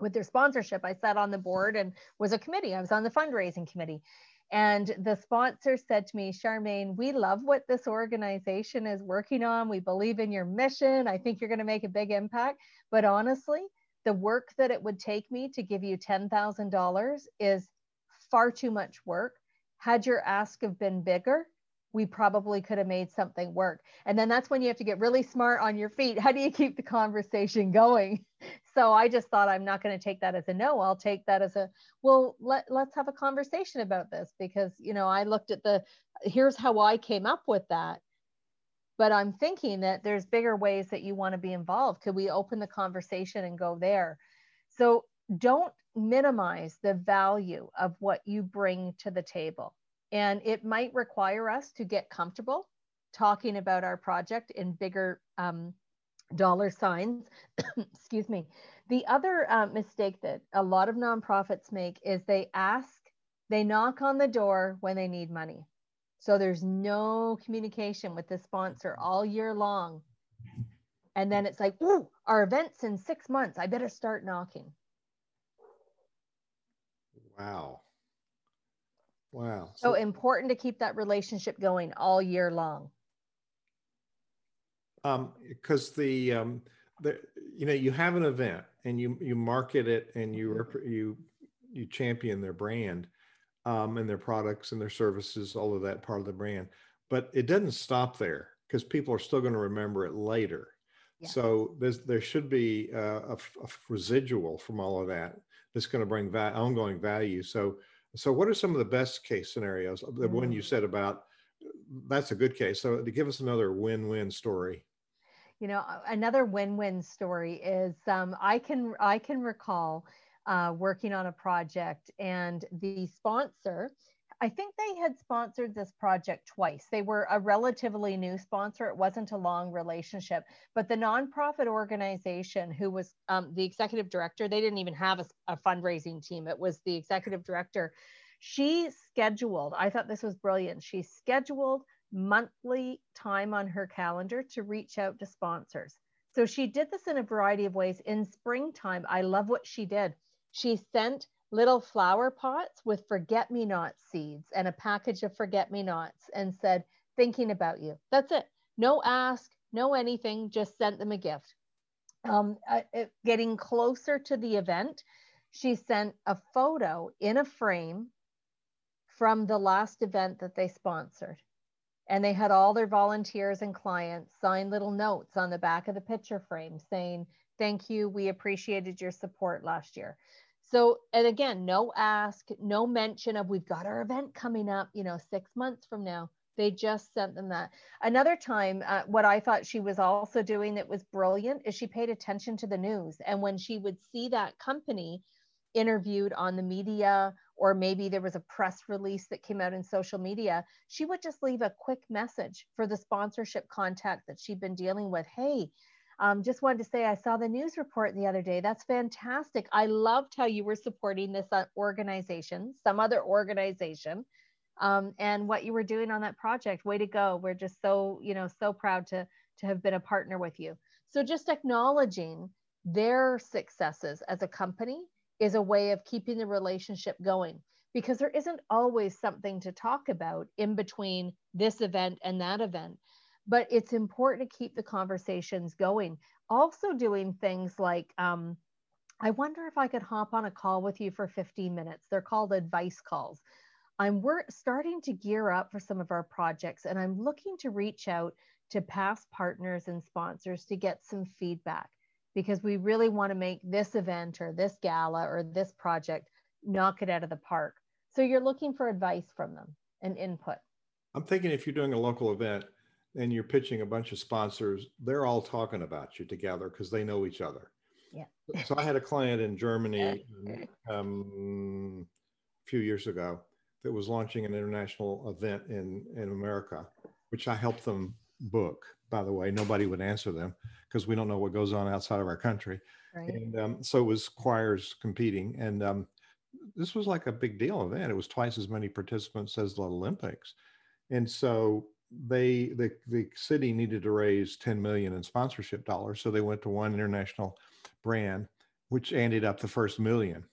with their sponsorship. I sat on the board and was a committee. I was on the fundraising committee. And the sponsor said to me, Charmaine, we love what this organization is working on. We believe in your mission. I think you're going to make a big impact. But honestly, the work that it would take me to give you $10,000 is far too much work. Had your ask have been bigger, we probably could have made something work. And then that's when you have to get really smart on your feet. How do you keep the conversation going? [LAUGHS] So I just thought I'm not going to take that as a no. I'll take that as a well, let, let's have a conversation about this because, you know, I looked at the here's how I came up with that. But I'm thinking that there's bigger ways that you want to be involved. Could we open the conversation and go there? So don't minimize the value of what you bring to the table and it might require us to get comfortable talking about our project in bigger um, dollar signs. [COUGHS] Excuse me. The other uh, mistake that a lot of nonprofits make is they ask, they knock on the door when they need money. So there's no communication with the sponsor all year long. And then it's like, ooh, our event's in six months. I better start knocking. Wow. Wow. So, so important to keep that relationship going all year long. Um, because the, um, the, you know, you have an event and you, you market it and you, mm-hmm. you, you champion their brand, um, and their products and their services, all of that part of the brand, but it doesn't stop there because people are still going to remember it later. Yeah. So there's, there should be a, a, a, residual from all of that that's going to bring va- ongoing value. So so, what are some of the best case scenarios? The mm. one you mm. said about that's a good case. So, to give us another win-win story. You know, another win-win story is um, I can I can recall uh, working on a project and the sponsor I think they had sponsored this project twice. They were a relatively new sponsor. It wasn't a long relationship, but the nonprofit organization who was um, the executive director, they didn't even have a, a fundraising team. It was the executive director. She scheduled, I thought this was brilliant. She scheduled monthly time on her calendar to reach out to sponsors. So she did this in a variety of ways. In springtime, I love what she did. She sent little flower pots with forget me not seeds and a package of forget me nots and said, thinking about you. That's it. No ask, no anything, just sent them a gift. Um, uh, getting closer to the event, she sent a photo in a frame from the last event that they sponsored. And they had all their volunteers and clients sign little notes on the back of the picture frame saying, Thank you. We appreciated your support last year. So, and again, no ask, no mention of we've got our event coming up, you know, six months from now. They just sent them that. Another time, uh, what I thought she was also doing that was brilliant is she paid attention to the news. And when she would see that company interviewed on the media, or maybe there was a press release that came out in social media, she would just leave a quick message for the sponsorship contact that she'd been dealing with. Hey, um, just wanted to say I saw the news report the other day. That's fantastic. I loved how you were supporting this uh, organization, some other organization, um, and what you were doing on that project. Way to go! We're just so you know so proud to to have been a partner with you. So just acknowledging their successes as a company is a way of keeping the relationship going because there isn't always something to talk about in between this event and that event but it's important to keep the conversations going. Also, doing things like, um, I wonder if I could hop on a call with you for 15 minutes. They're called advice calls. I'm we're starting to gear up for some of our projects, and I'm looking to reach out to past partners and sponsors to get some feedback because we really want to make this event or this gala or this project knock it out of the park. So you're looking for advice from them and input. I'm thinking if you're doing a local event, and you're pitching a bunch of sponsors, they're all talking about you together because they know each other. Yeah. so I had a client in Germany um, a few years ago that was launching an international event in in America, which I helped them book. By the way, nobody would answer them because we don't know what goes on outside of our country. Right. And um, so it was choirs competing, and um, this was like a big deal event. It was twice as many participants as the Olympics, and so they the, the city needed to raise 10 million in sponsorship dollars so they went to one international brand which ended up the first million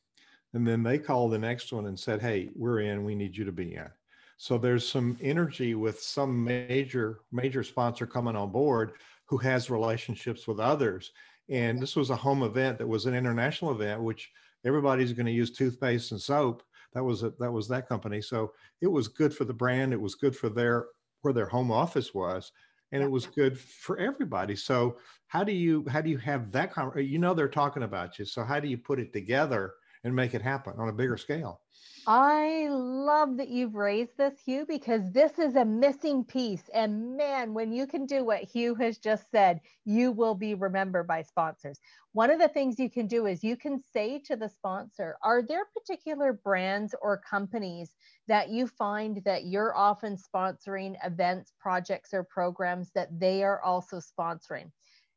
and then they called the next one and said, "Hey, we're in. We need you to be in." So there's some energy with some major major sponsor coming on board who has relationships with others. And this was a home event that was an international event, which everybody's going to use toothpaste and soap. That was a, that was that company. So it was good for the brand. It was good for their where their home office was, and it was good for everybody. So how do you how do you have that? Con- you know they're talking about you. So how do you put it together and make it happen on a bigger scale? I love that you've raised this, Hugh, because this is a missing piece. And man, when you can do what Hugh has just said, you will be remembered by sponsors. One of the things you can do is you can say to the sponsor, Are there particular brands or companies that you find that you're often sponsoring events, projects, or programs that they are also sponsoring?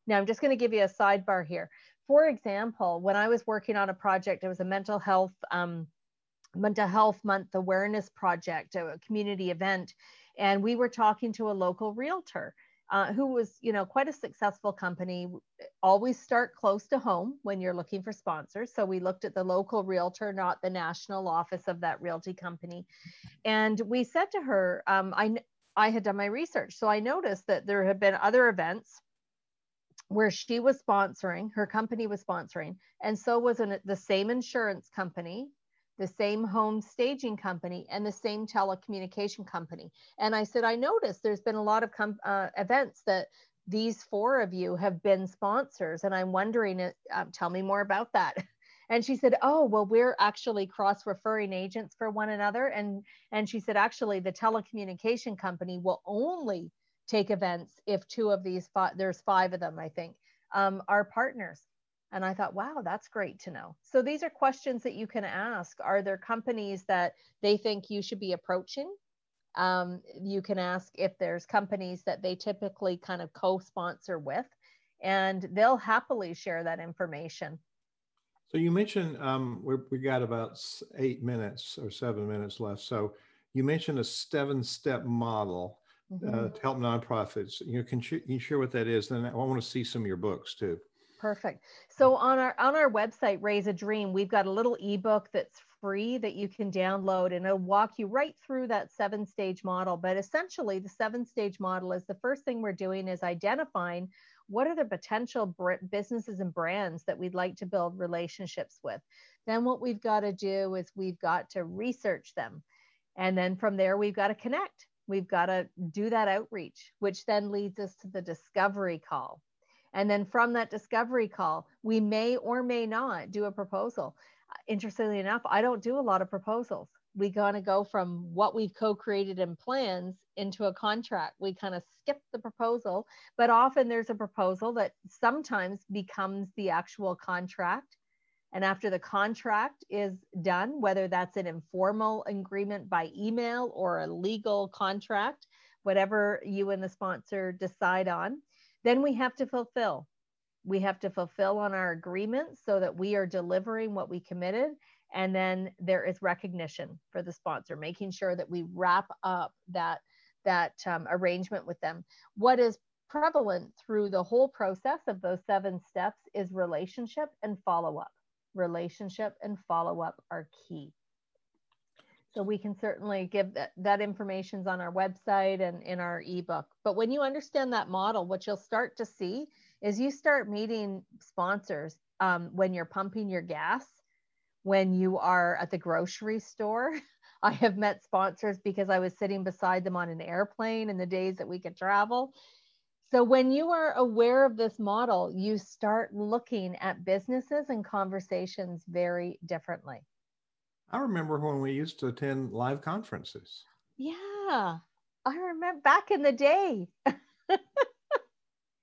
Now, I'm just going to give you a sidebar here. For example, when I was working on a project, it was a mental health. Um, mental health month awareness project a community event and we were talking to a local realtor uh, who was you know quite a successful company always start close to home when you're looking for sponsors so we looked at the local realtor not the national office of that realty company and we said to her um, i i had done my research so i noticed that there had been other events where she was sponsoring her company was sponsoring and so was an, the same insurance company the same home staging company and the same telecommunication company. And I said, I noticed there's been a lot of com- uh, events that these four of you have been sponsors, and I'm wondering, uh, um, tell me more about that. [LAUGHS] And she said, "Oh, well, we're actually cross-referring agents for one another." And and she said, actually, the telecommunication company will only take events if two of these five, there's five of them, I think, um, are partners. And I thought, wow, that's great to know. So these are questions that you can ask. Are there companies that they think you should be approaching? Um, you can ask if there's companies that they typically kind of co sponsor with, and they'll happily share that information. So you mentioned um, we got about eight minutes or seven minutes left. So you mentioned a seven step model. Uh, mm-hmm. To help nonprofits. You know, can you, can you share what that is? Then I want to see some of your books too. Perfect. So on our on our website, Raise a Dream, we've got a little ebook that's free that you can download and it'll walk you right through that seven stage model. But essentially, the seven stage model is the first thing we're doing is identifying what are the potential businesses and brands that we'd like to build relationships with. Then what we've got to do is we've got to research them. And then from there, we've got to connect. We've got to do that outreach, which then leads us to the discovery call and then from that discovery call, we may or may not do a proposal. Interestingly enough, I don't do a lot of proposals. We kind of go from what we've co created in plans into a contract. We kind of skip the proposal, but often there's a proposal that sometimes becomes the actual contract. And after the contract is done, whether that's an informal agreement by email or a legal contract, whatever you and the sponsor decide on, then we have to fulfill. We have to fulfill on our agreements so that we are delivering what we committed. And then there is recognition for the sponsor, making sure that we wrap up that, that um, arrangement with them. What is prevalent through the whole process of those seven steps is relationship and follow up. Relationship and follow up are key. So we can certainly give that, that information's on our website and in our ebook. But when you understand that model, what you'll start to see is you start meeting sponsors um, when you're pumping your gas, when you are at the grocery store. [LAUGHS] I have met sponsors because I was sitting beside them on an airplane in the days that we could travel. So when you are aware of this model, you start looking at businesses and conversations very differently. I remember when we used to attend live conferences. Yeah, I remember back in the day.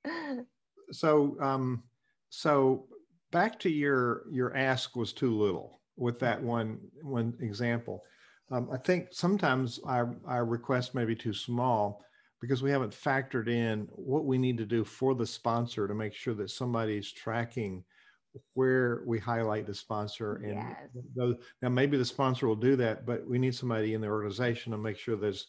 [LAUGHS] so, um, so back to your your ask was too little with that one one example. Um, I think sometimes our our request may be too small because we haven't factored in what we need to do for the sponsor to make sure that somebody's tracking where we highlight the sponsor and yes. those, now maybe the sponsor will do that but we need somebody in the organization to make sure there's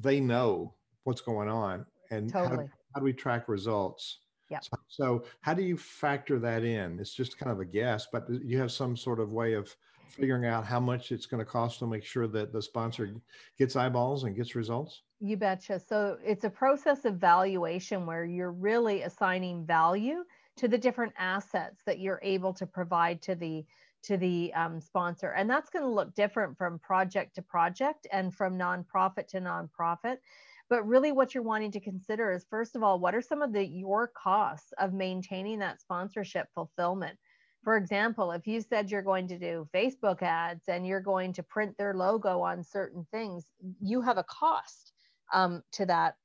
they know what's going on and totally. how, how do we track results yeah so, so, how do you factor that in it's just kind of a guess but you have some sort of way of figuring out how much it's going to cost to make sure that the sponsor gets eyeballs and gets results? You betcha. So it's a process of valuation where you're really assigning value to the different assets that you're able to provide to the to the um, sponsor and that's going to look different from project to project and from nonprofit to nonprofit but really what you're wanting to consider is first of all what are some of the your costs of maintaining that sponsorship fulfillment for example if you said you're going to do facebook ads and you're going to print their logo on certain things you have a cost um, to that.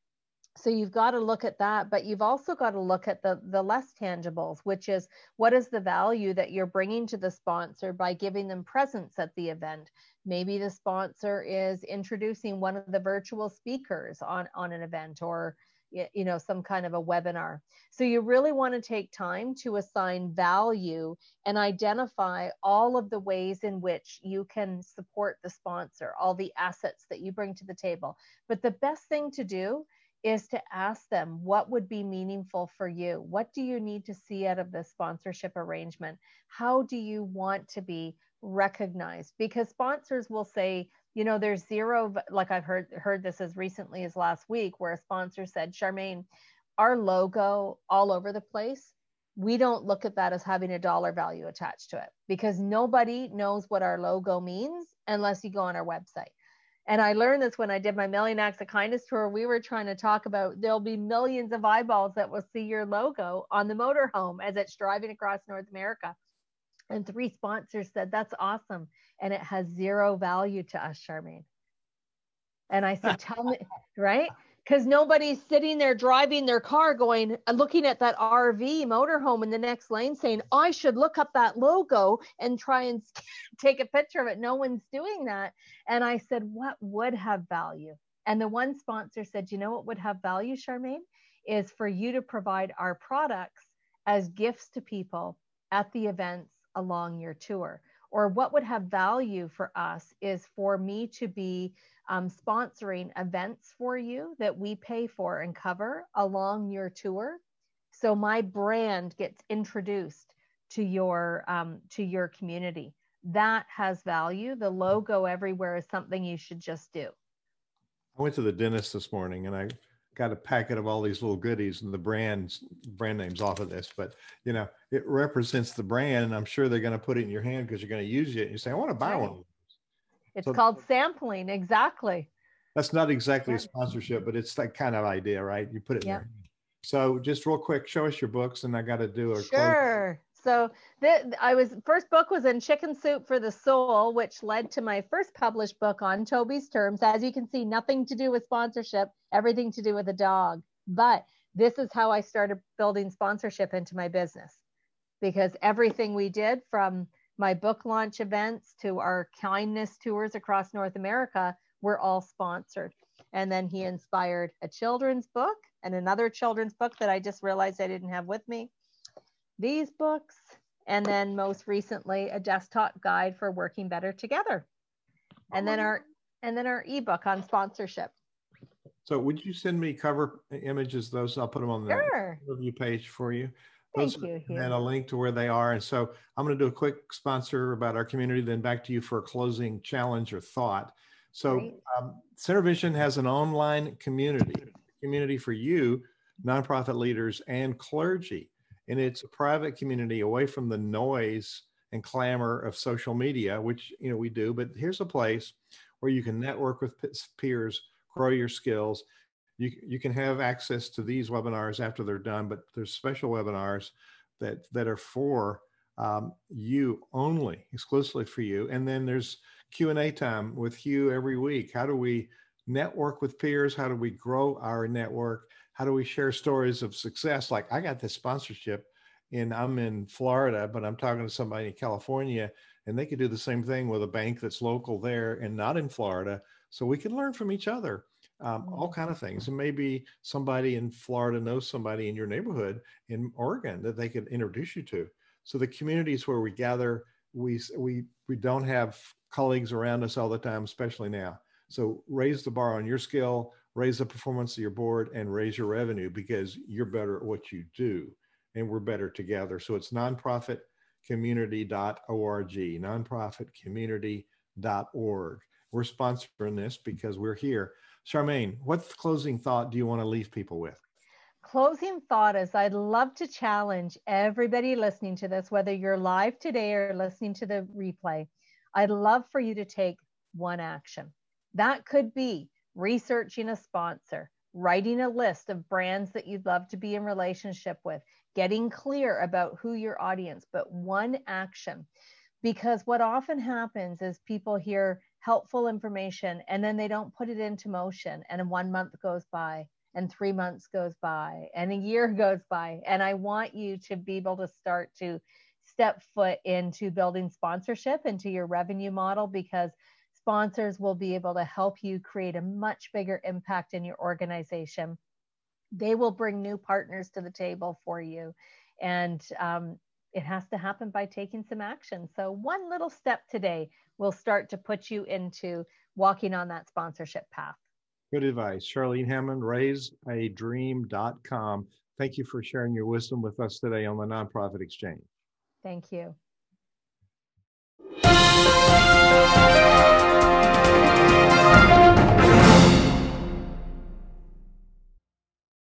So you've got to look at that but you've also got to look at the the less tangibles which is what is the value that you're bringing to the sponsor by giving them presence at the event. Maybe the sponsor is introducing one of the virtual speakers on on an event or you know some kind of a webinar. So you really want to take time to assign value and identify all of the ways in which you can support the sponsor all the assets that you bring to the table. But the best thing to do is to ask them what would be meaningful for you? What do you need to see out of this sponsorship arrangement? How do you want to be recognized because sponsors will say you know there's zero like i've heard heard this as recently as last week where a sponsor said charmaine our logo all over the place we don't look at that as having a dollar value attached to it because nobody knows what our logo means unless you go on our website and I learned this when I did my Million Acts of Kindness tour. We were trying to talk about there'll be millions of eyeballs that will see your logo on the motorhome as it's driving across North America. And three sponsors said, That's awesome. And it has zero value to us, Charmaine. And I said, Tell me, [LAUGHS] right? because nobody's sitting there driving their car going uh, looking at that rv motorhome in the next lane saying i should look up that logo and try and [LAUGHS] take a picture of it no one's doing that and i said what would have value and the one sponsor said you know what would have value charmaine is for you to provide our products as gifts to people at the events along your tour or what would have value for us is for me to be um, sponsoring events for you that we pay for and cover along your tour. So my brand gets introduced to your um, to your community. That has value. The logo everywhere is something you should just do. I went to the dentist this morning and I got a packet of all these little goodies and the brands brand names off of this but you know it represents the brand and i'm sure they're going to put it in your hand because you're going to use it and you say i want to buy right. one it's so, called sampling, exactly. That's not exactly a sponsorship, but it's that kind of idea, right? You put it yep. there. So just real quick, show us your books, and I got to do a sure. So I was first book was in Chicken Soup for the Soul, which led to my first published book on Toby's terms. As you can see, nothing to do with sponsorship, everything to do with a dog. But this is how I started building sponsorship into my business because everything we did from my book launch events to our kindness tours across North America were all sponsored. And then he inspired a children's book and another children's book that I just realized I didn't have with me. These books, and then most recently a desktop guide for working better together. And then our and then our ebook on sponsorship. So would you send me cover images those? I'll put them on the sure. review page for you. Thank you. And a link to where they are. And so I'm going to do a quick sponsor about our community, then back to you for a closing challenge or thought. So um, SynerVision has an online community, community for you, nonprofit leaders and clergy. And it's a private community away from the noise and clamor of social media, which you know we do. But here's a place where you can network with peers, grow your skills, you, you can have access to these webinars after they're done, but there's special webinars that, that are for um, you only, exclusively for you. And then there's Q&A time with Hugh every week. How do we network with peers? How do we grow our network? How do we share stories of success? Like I got this sponsorship and I'm in Florida, but I'm talking to somebody in California and they could do the same thing with a bank that's local there and not in Florida. So we can learn from each other um, all mm-hmm. kind of things. And maybe somebody in Florida knows somebody in your neighborhood in Oregon that they could introduce you to. So the communities where we gather, we we we don't have colleagues around us all the time, especially now. So raise the bar on your skill, raise the performance of your board, and raise your revenue because you're better at what you do, and we're better together. So it's nonprofit nonprofitcommunity.org, nonprofitcommunity.org. We're sponsoring this because we're here. Charmaine, what closing thought do you want to leave people with? Closing thought is I'd love to challenge everybody listening to this, whether you're live today or listening to the replay. I'd love for you to take one action. That could be researching a sponsor, writing a list of brands that you'd love to be in relationship with, getting clear about who your audience, but one action. Because what often happens is people hear helpful information and then they don't put it into motion. And one month goes by, and three months goes by, and a year [LAUGHS] goes by. And I want you to be able to start to step foot into building sponsorship into your revenue model because sponsors will be able to help you create a much bigger impact in your organization they will bring new partners to the table for you. And um, it has to happen by taking some action. So, one little step today will start to put you into walking on that sponsorship path. Good advice. Charmaine Hammond, raiseadream.com. Thank you for sharing your wisdom with us today on the Nonprofit Exchange. Thank you.